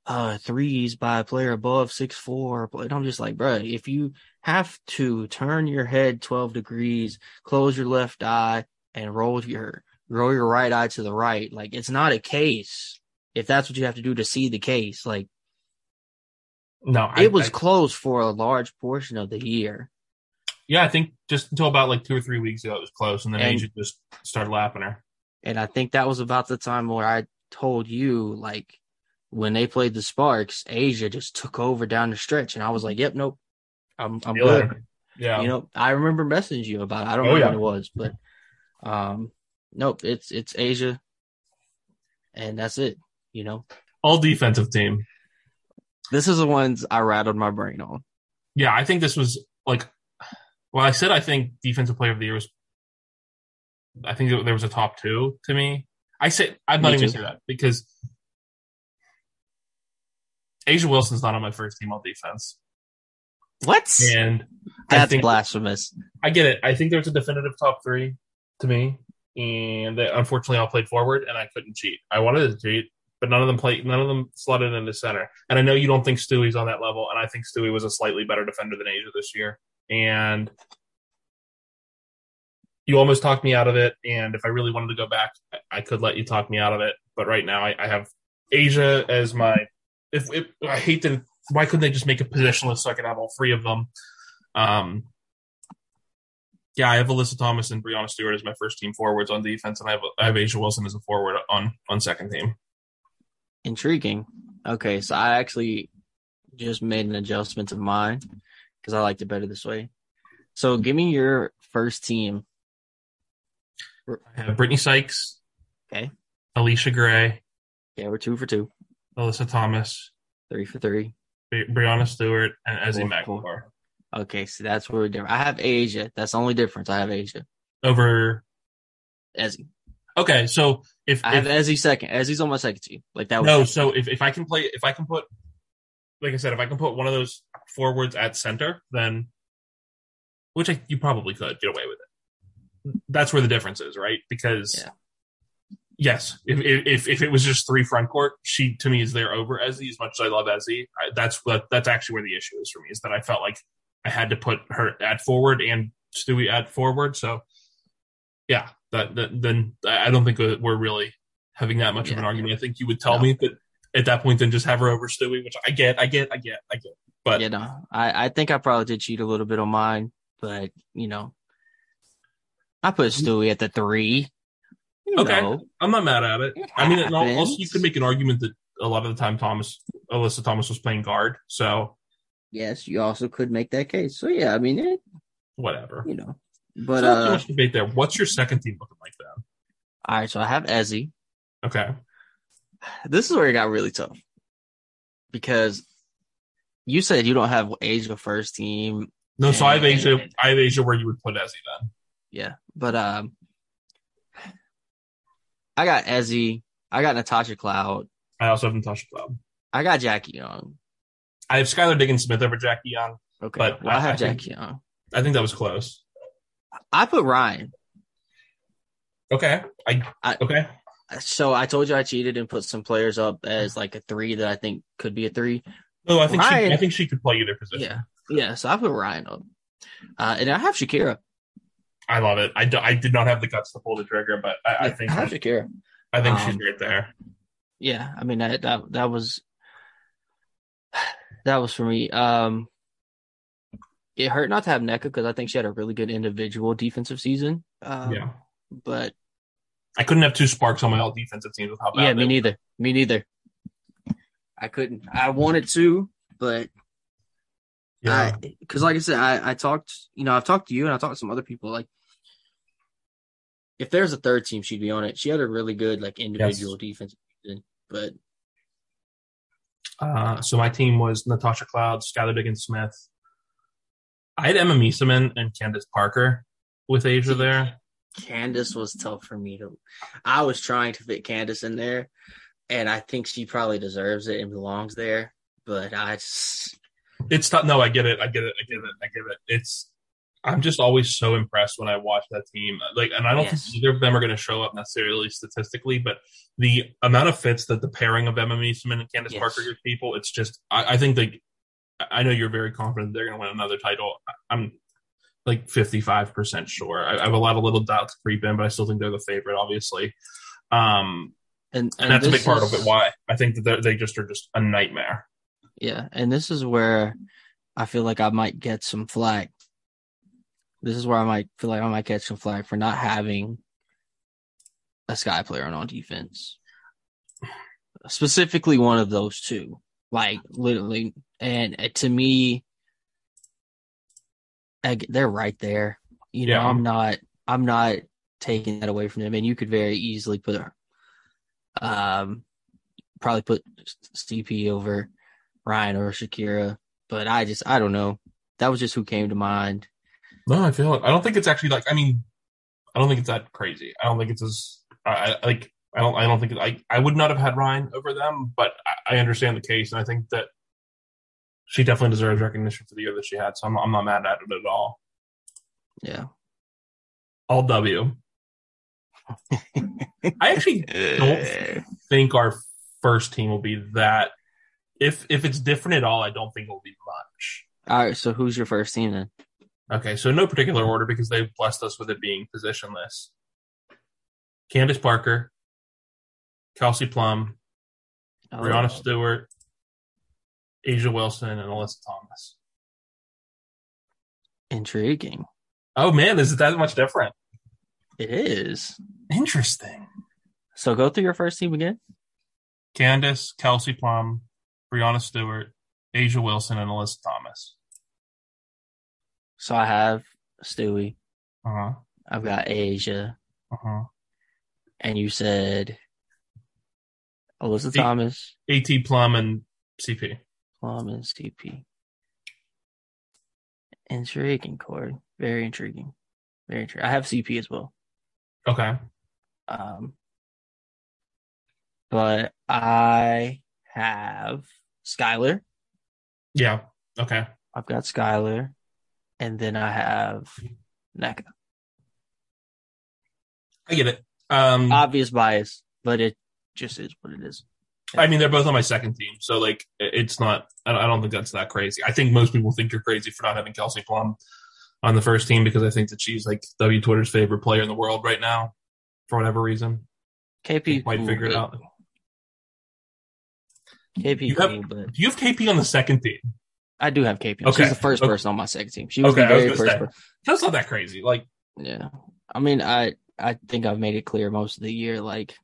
uh threes by a player above six four. And I'm just like, bruh, if you have to turn your head twelve degrees, close your left eye, and roll your roll your right eye to the right, like it's not a case. If that's what you have to do to see the case, like no, I- it was I- close for a large portion of the year. yeah, I think just until about like two or three weeks ago, it was closed, and then And- A'ja just started lapping her. And I think that was about the time where I told you, like, when they played the Sparks, A'ja just took over down the stretch. And I was like, yep, nope. I'm, I'm Feel good. Yeah, You know, I remember messaging you about it. I don't Oh, know yeah. when it was, but um nope, it's it's A'ja. And that's it, you know. all defensive team. This is the ones I rattled my brain on. Yeah, I think this was like. Well, I said I think defensive player of the year was. I think there was a top two to me. I say I'm not Me even too. say that because A'ja Wilson's not on my first team on defense, What? and I That's think blasphemous. I get it. I think there's a definitive top three to me, and they, unfortunately, I played forward and I couldn't cheat. I wanted to cheat, but none of them played. None of them slotted into center. And I know you don't think Stewie's on that level, and I think Stewie was a slightly better defender than A'ja this year. And you almost talked me out of it. And if I really wanted to go back, I, I could let you talk me out of it. But right now, I, I have A'ja as my. If, if I hate to, why couldn't they just make a positionless so I could have all three of them? Um, yeah, I have Alyssa Thomas and Breanna Stewart as my first team forwards on defense, and I have I have A'ja Wilson as a forward on on second team. Intriguing. Okay, so I actually just made an adjustment to mine because I liked it better this way. So give me your first team. I have Brittney Sykes, Okay. Allisha Gray, Yeah, we're two for two, Alyssa Thomas, three for three. Bri- Breanna Stewart, and Ezi. Magbegor. Okay, so that's where we're different. I have A'ja. That's the only difference. I have A'ja. Over. Ezi. Okay, so if, I have if Ezi second. Ezi's on my second team. Like that no, so if, if I can play, if I can put, like I said, if I can put one of those forwards at center, then, which I, you probably could get away with it. That's where the difference is, right? Because, Yeah. Yes, if, if if it was just three front court, she to me is there over Ezi. As much as I love Ezi, I, that's what that's actually where the issue is for me. Is that I felt like I had to put her at forward and Stewie at forward. So, yeah, that, that then I don't think we're really having that much of an argument. I think you would tell No. me that at that point, then just have her over Stewie, which I get, I get, I get, I get. But you know, I, I think I probably did cheat a little bit on mine, but you know, I put mm-hmm. Stewie at the three. You Okay. know, I'm not mad at it. It I mean, also you could make an argument that a lot of the time Thomas, Alyssa Thomas was playing guard, so yes, you also could make that case. So yeah, I mean, it, whatever. you know, but so not too uh, much debate there. What's your second team looking like then? all right. So I have Ezi. Okay, This is where it got really tough because you said you don't have A'ja first team. no, so I have And- A'ja. I have A'ja where you would put Ezi then. Yeah, but um, I got Ezi. I got Natasha Cloud. I also have Natasha Cloud. I got Jackie Young. I have Skylar Diggins Smith over Jackie Young. Okay, But well, I I- have I think- Jackie Young. I think that was close. I put Rhyne. Okay, I, I- okay. So I told you I cheated and put some players up as like a three that I think could be a three. No, I think she, I think she could play either position. Yeah, yeah. So I put Rhyne up, uh, and I have Shakira. I love it. I, do, I did not have the guts to pull the trigger, but I, I think I have Shakira. I think she's um, right there. Yeah, I mean that that that was that was for me. Um, it hurt not to have Nneka because I think she had a really good individual defensive season. Um, yeah, but I couldn't have two sparks on my all defensive teams with how bad. yeah, they me were. neither. Me neither. I couldn't. I wanted to, but Yeah. because like I said, I, I talked, you know, I've talked to you and I talked to some other people. Like, if there's a third team, she'd be on it. She had a really good like individual defense, but Uh, so my team was Natasha Cloud, Skylar Diggins Smith. I had Emma Meesseman and Candace Parker with A'ja there. Candace was tough for me to. I was trying to fit Candace in there, and I think she probably deserves it and belongs there. But I just, It's tough. No, I get it. I get it. I get it. I get it. It's. I'm just always so impressed when I watch that team. Like, and I don't Yes. think either of them are going to show up necessarily statistically, but the amount of fits that the pairing of Emma Meesseman and Candace Yes. Parker gives people, it's just. I, I think they. I know you're very confident they're going to win another title. I'm like 55 percent sure. I, I have a lot of little doubts creep in, but I still think they're the favorite, obviously. Um, and, and that's a big part is- of it. Why I think that they just are just a nightmare. Yeah, and this is where I feel like I might get some flack. This is where I might feel like I might catch some flack for not having a sky player on defense. Specifically one of those two. Like literally and uh, to me they're right there. You know, Yeah. I'm not I'm not taking that away from them and you could very easily put um probably put CP over Rhyne or Shakira, but I just I don't know. That was just who came to mind. No, I feel it. I don't think it's actually like. I mean, I don't think it's that crazy. I don't think it's as I, I like. I don't. I don't think. It, I. I would not have had Rhyne over them, but I, I understand the case, and I think that she definitely deserves recognition for the year that she had. So I'm. I'm not mad at it at all. Yeah. All W. I actually don't think our first team will be that. If if it's different at all, I don't think it will be much. All right, so who's your first team then? Okay, so no particular order because they blessed us with it being positionless. Candace Parker, Kelsey Plum, Oh, Breanna Stewart, A'ja Wilson, and Alyssa Thomas. intriguing. Oh man, is it that much different? It is. Interesting. So go through your first team again. Candace, Kelsey Plum, Breanna Stewart, A'ja Wilson, and Alyssa Thomas. So I have Stewie. Uh huh. I've got A'ja, Uh huh. and you said Alyssa See- Thomas, At Plum and CP. Plum, and CP. Intriguing, Corey. Very intriguing. Very intriguing. I have CP as well. Okay. Um, but I have Skylar. Yeah. Okay. I've got Skylar, and then I have Nneka. I get it. Um, Obvious bias, but it just is what it is. I mean, they're both on my second team, so like, it's not. I don't- think that's that crazy. I think most people think you're crazy for not having Kelsey Plum on the first team because I think that she's like W Twitter's favorite player in the world right now, for whatever reason. KP Might figure it out. KP You have- cool, but Do you have KP on the second team? I do have KP. Okay. She's the first Okay. person on my second team. She was Okay, the I was very first. say. Per- That's not that crazy. Like, yeah, I mean, I I think I've made it clear most of the year. Like,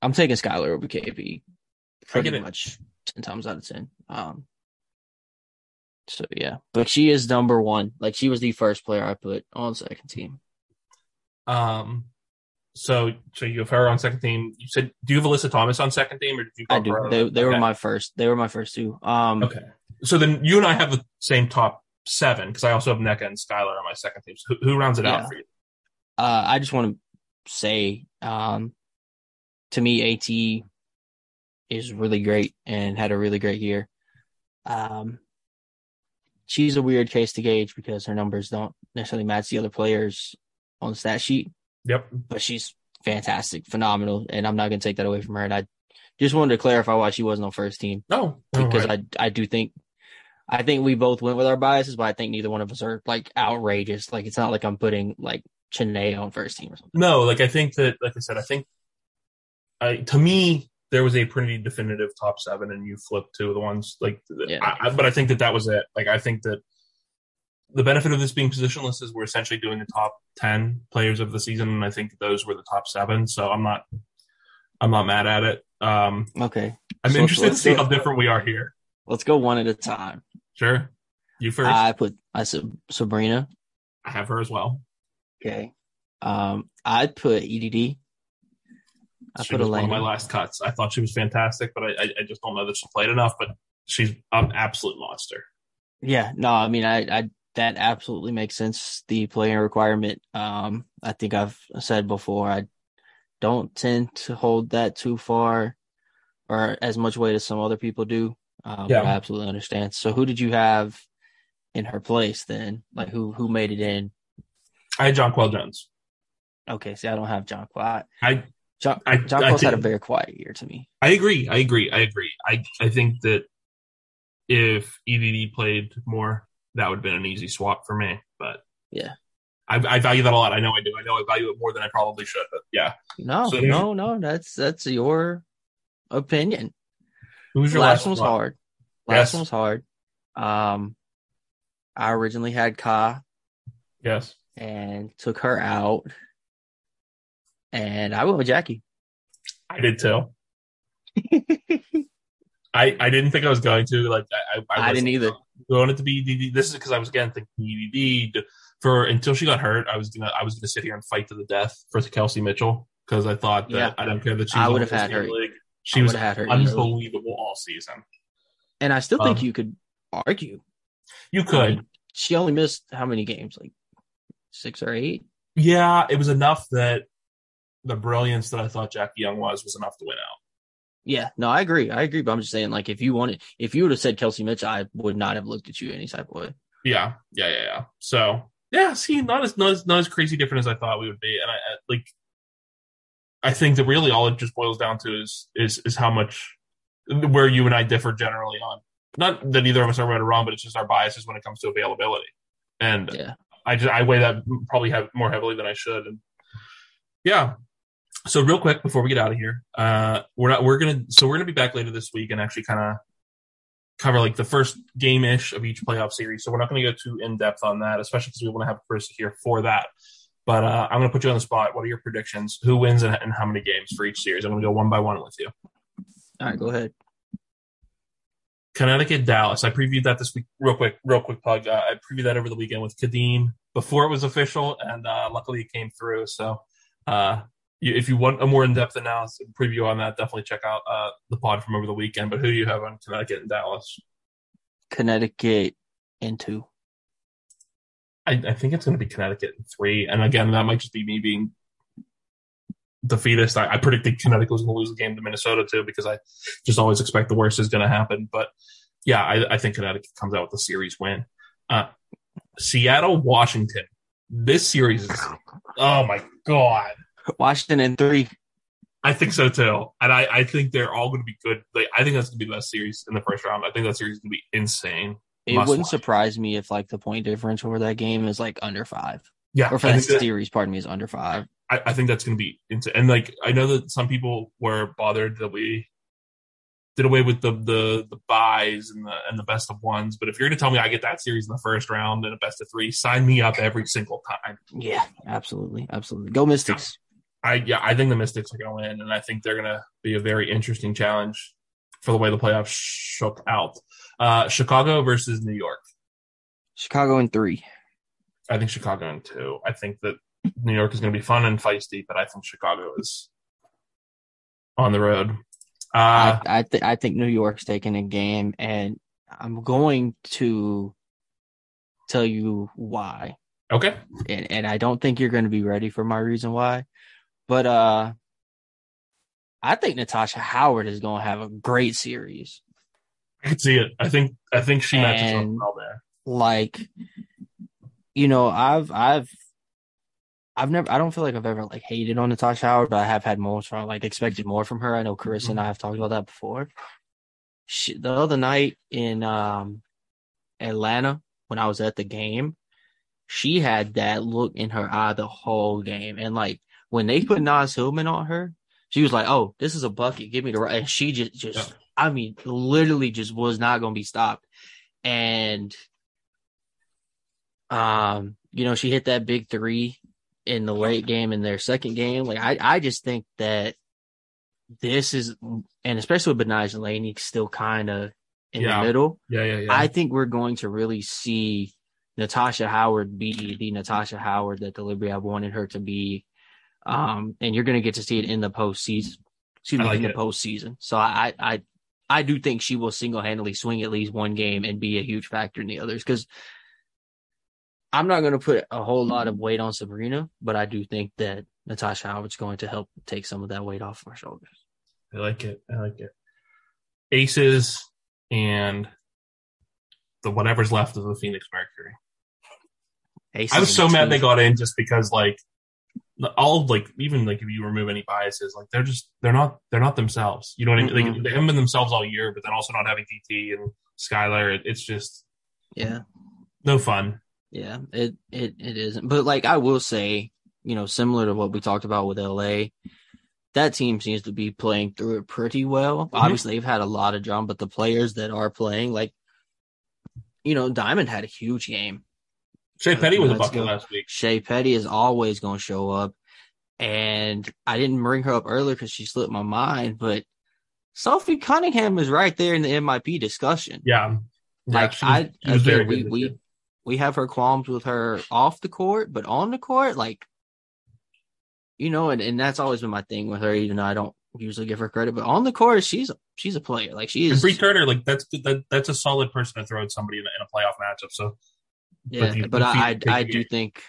I'm taking Skylar over KP, pretty much ten times out of ten. Um, so yeah, but she is number one. Like, she was the first player I put on second team. um, so so you have her on second team. You said, do you have Alyssa Thomas on second team, or did you? I do. They they were Okay. my first. They were my first two. Um, Okay. So then you and I have the same top seven because I also have Nneka and Skylar on my second team. So who, who rounds it Yeah. out for you? uh, I just want to say, um, to me, AT is really great and had a really great year. Um, she's a weird case to gauge because her numbers don't necessarily match the other players on the stat sheet, Yep. but she's fantastic, phenomenal, and I'm not going to take that away from her. And I just wanted to clarify why she wasn't on first team No, because right. I I do think I think we both went with our biases, but I think neither one of us are like outrageous. Like it's not like I'm putting like Chennai on first team or something. no, like I think that, like I said, I think, I to me there was a pretty definitive top seven, and you flipped two of the ones like, Yeah. I, I- but I think that that was it. Like I think that the benefit of this being positionless is we're essentially doing the top ten players of the season, and I think those were the top seven. So I'm not, I'm not mad at it. Um, Okay, I'm So interested to see how different we are here. let's go one at a time. Sure, you first. I put I said Sabrina. I have her as well. Okay. Um, I'd put EDD. I she put was one of my last cuts. I thought she was fantastic, but I, I, I just don't know that she played enough. But she's an absolute monster. Yeah, no, I mean, I, I, that absolutely makes sense. The playing requirement. Um, I think I've said before, I don't tend to hold that too far or as much weight as some other people do. Um, Yeah. I absolutely understand. So who did you have in her place then? Like who, who made it in? I had Jonquel Jones. Okay. See, I don't have Jonquel. I John, I- John I Quill's had a very quiet year to me. I agree. I agree. I agree. I I think that if EDD played more, that would have been an easy swap for me. But Yeah. I, I value that a lot. I know I do. I know I value it more than I probably should. But yeah, No, So no, no. That's, that's your opinion. who's your last last, one was hard. Last Yes. one was hard. Um, I originally had Ka Yes. and took her out, and I went with Jackie. I did too. I, I didn't think I was going to like I I, I didn't either. going it to be EDD. This is because I was again thinking EDD for until she got hurt. I was gonna I was gonna sit here and fight to the death for Kelsey Mitchell because I thought that Yeah. I don't care that she I would have had her- League. She was had her easily. unbelievable all season. And I still think Um, you could argue. You I could, mean, she only missed how many games? Like six or eight. yeah. It was enough that the brilliance that I thought Jackie Young was was enough to win out. Yeah, no, I agree. I agree. But I'm just saying, like, if you wanted, if you would have said Kelsey Mitch, I would not have looked at you any type of way. Yeah, yeah, yeah, yeah. So yeah, see, not as not as not as crazy different as I thought we would be, and I, I like. I think that really all it just boils down to is is is how much where you and I differ generally on. Not that either of us are right or wrong, but it's just our biases when it comes to availability, and Yeah. I just I weigh that probably have more heavily than I should, and yeah. So real quick before we get out of here, uh, we're not we're gonna so we're gonna be back later this week and actually kind of cover like the first game ish of each playoff series. So we're not going to go too in depth on that, especially because we want to have Chris here for that. But uh, I'm going to put you on the spot. What are your predictions? Who wins and, and how many games for each series? I'm going to go one by one with you. All right, go ahead. Connecticut, Dallas. I previewed that this week. Real quick, real quick plug. Uh, I previewed that over the weekend with Kadeem before it was official, and uh, luckily it came through. So, uh, if you want a more in depth analysis preview on that, definitely check out uh, the pod from over the weekend. But who do you have on Connecticut and Dallas? Connecticut in two. I, I think it's going to be Connecticut in three. And again, that might just be me being defeatist. I, I predicted Connecticut was going to lose the game to Minnesota too because I just always expect the worst is going to happen. But yeah, I, I think Connecticut comes out with a series win. Uh, Seattle, Washington. This series is, oh my God. Washington in three. I think so too. And I, I think they're all going to be good. Like, I think that's going to be the best series in the first round. I think that series is going to be insane. It Must wouldn't watch. surprise me if like the point differential for that game is like under five, Yeah. or for that that- series, pardon me, is under five. I, I think that's going to be into and like I know that some people were bothered that we did away with the the the buys and the and the best of ones, but if you're going to tell me I get that series in the first round and a best of three, sign me up every single time. Yeah, absolutely, absolutely. Go Mystics. I yeah, I think the Mystics are going to win, and I think they're going to be a very interesting challenge for the way the playoffs shook out. Uh, Chicago versus New York. Chicago in three. I think Chicago in two. I think that New York is going to be fun and feisty, but I think Chicago is on the road. Uh, I I, th- I think New York's taking a game, and I'm going to tell you why. okay. and, and I don't think you're going to be ready for my reason why. But uh I think Natasha Howard is going to have a great series. I can see it. I think I think she matches up And- well there. Like you know, I've I've I've never I don't feel like I've ever like hated on Natasha Howard, but I have had moments where I like expected more from her. I know Carissa and I have talked about that before. She, the other night in um Atlanta when I was at the game, she had that look in her eye the whole game. And like when they put Naz Hillmon on her, she was like, "Oh, this is a bucket. Give me the right." And she just, just, Yeah. I mean, literally, just was not going to be stopped. And, um, you know, she hit that big three in the late game in their second game. Like, I, I just think that this is, and especially with Betnijah Laney still kind of in Yeah. the middle. Yeah, yeah, yeah. I think we're going to really see Natasha Howard be the Natasha Howard that the Libya wanted her to be. Um, and you're going to get to see it in the postseason. Excuse me, like in the it. postseason. So I, I, I do think she will single handedly swing at least one game and be a huge factor in the others because I'm not going to put a whole lot of weight on Sabrina, but I do think that Natasha Howard's going to help take some of that weight off our shoulders. I like it. I like it. Aces and the whatever's left of the Phoenix Mercury. Aces I was so mad they got in just because like the- all like even like if you remove any biases, like they're just they're not they're not themselves. You know what I mean? Like they haven't been themselves all year, but then also not having DT and Skylar, it, it's just Yeah. no fun. Yeah, it it it isn't. But like I will say, you know, similar to what we talked about with LA, that team seems to be playing through it pretty well. Mm-hmm. Obviously, they've had a lot of drum, but the players that are playing, like, you know, Diamond had a huge game. Shey Peddy was a bucket last week. Shey Peddy is always going to show up, and I didn't bring her up earlier because she slipped my mind, but Sophie Cunningham is right there in the MIP discussion. Yeah. Yeah, Like she I she again, we we we have her qualms with her off the court, but on the court, like you know, and, and that's always been my thing with her, even though I don't usually give her credit. But on the court, she's she's a player. Like she And is Bree Turner, like that's that, that's a solid person to throw at somebody in a, in a playoff matchup. So yeah, the- but I I, I do think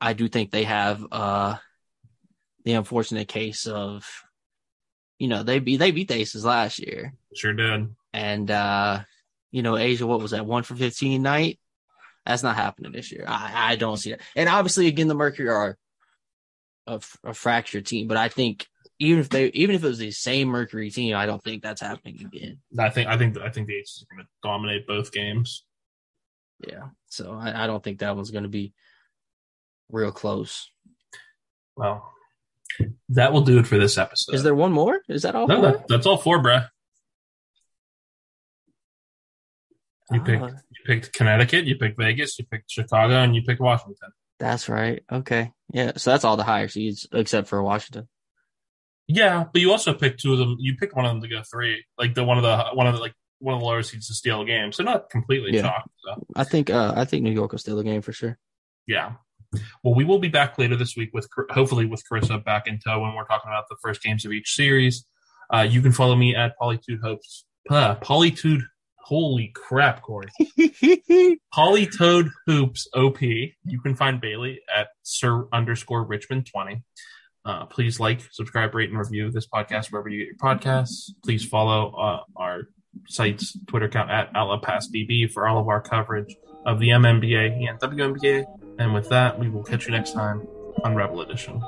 I do think they have uh the unfortunate case of you know, they beat they beat the aces last year. sure did. And uh, you know, A'ja, what was that, one for fifteen night? That's not happening this year. I, I don't see that. And obviously, again, the Mercury are a, a fractured team, but I think even if they, even if it was the same Mercury team, I don't think that's happening again. I think I think I think the Aces are going to dominate both games. Yeah. So I, I don't think that one's going to be real close. Well, that will do it for this episode. Is there one more? Is that all? No, that, that's all four, bruh. You picked Uh, you picked Connecticut, you picked Vegas, you picked Chicago, and you picked Washington. That's right. Okay. Yeah. So that's all the higher seeds except for Washington. Yeah, but you also picked two of them. You picked one of them to go three, like the one of the one of the like one of the lower seeds to steal a game. So not completely Yeah. chalk. So I think. Uh, I think New York will steal a game for sure. yeah. Well, we will be back later this week with hopefully with Carissa back in tow when we're talking about the first games of each series. Uh, you can follow me at Polytude Hopes. Uh, Polytude. Holy crap, Corey. Polytoad Hoops OP. You can find Bailey at Sir underscore Richmond 20. Uh, please like, subscribe, rate, and review this podcast wherever you get your podcasts. Please follow uh, our site's Twitter account at OutloudPassBB for all of our coverage of the MMBA and WNBA. And with that, we will catch you next time on Rebel Edition.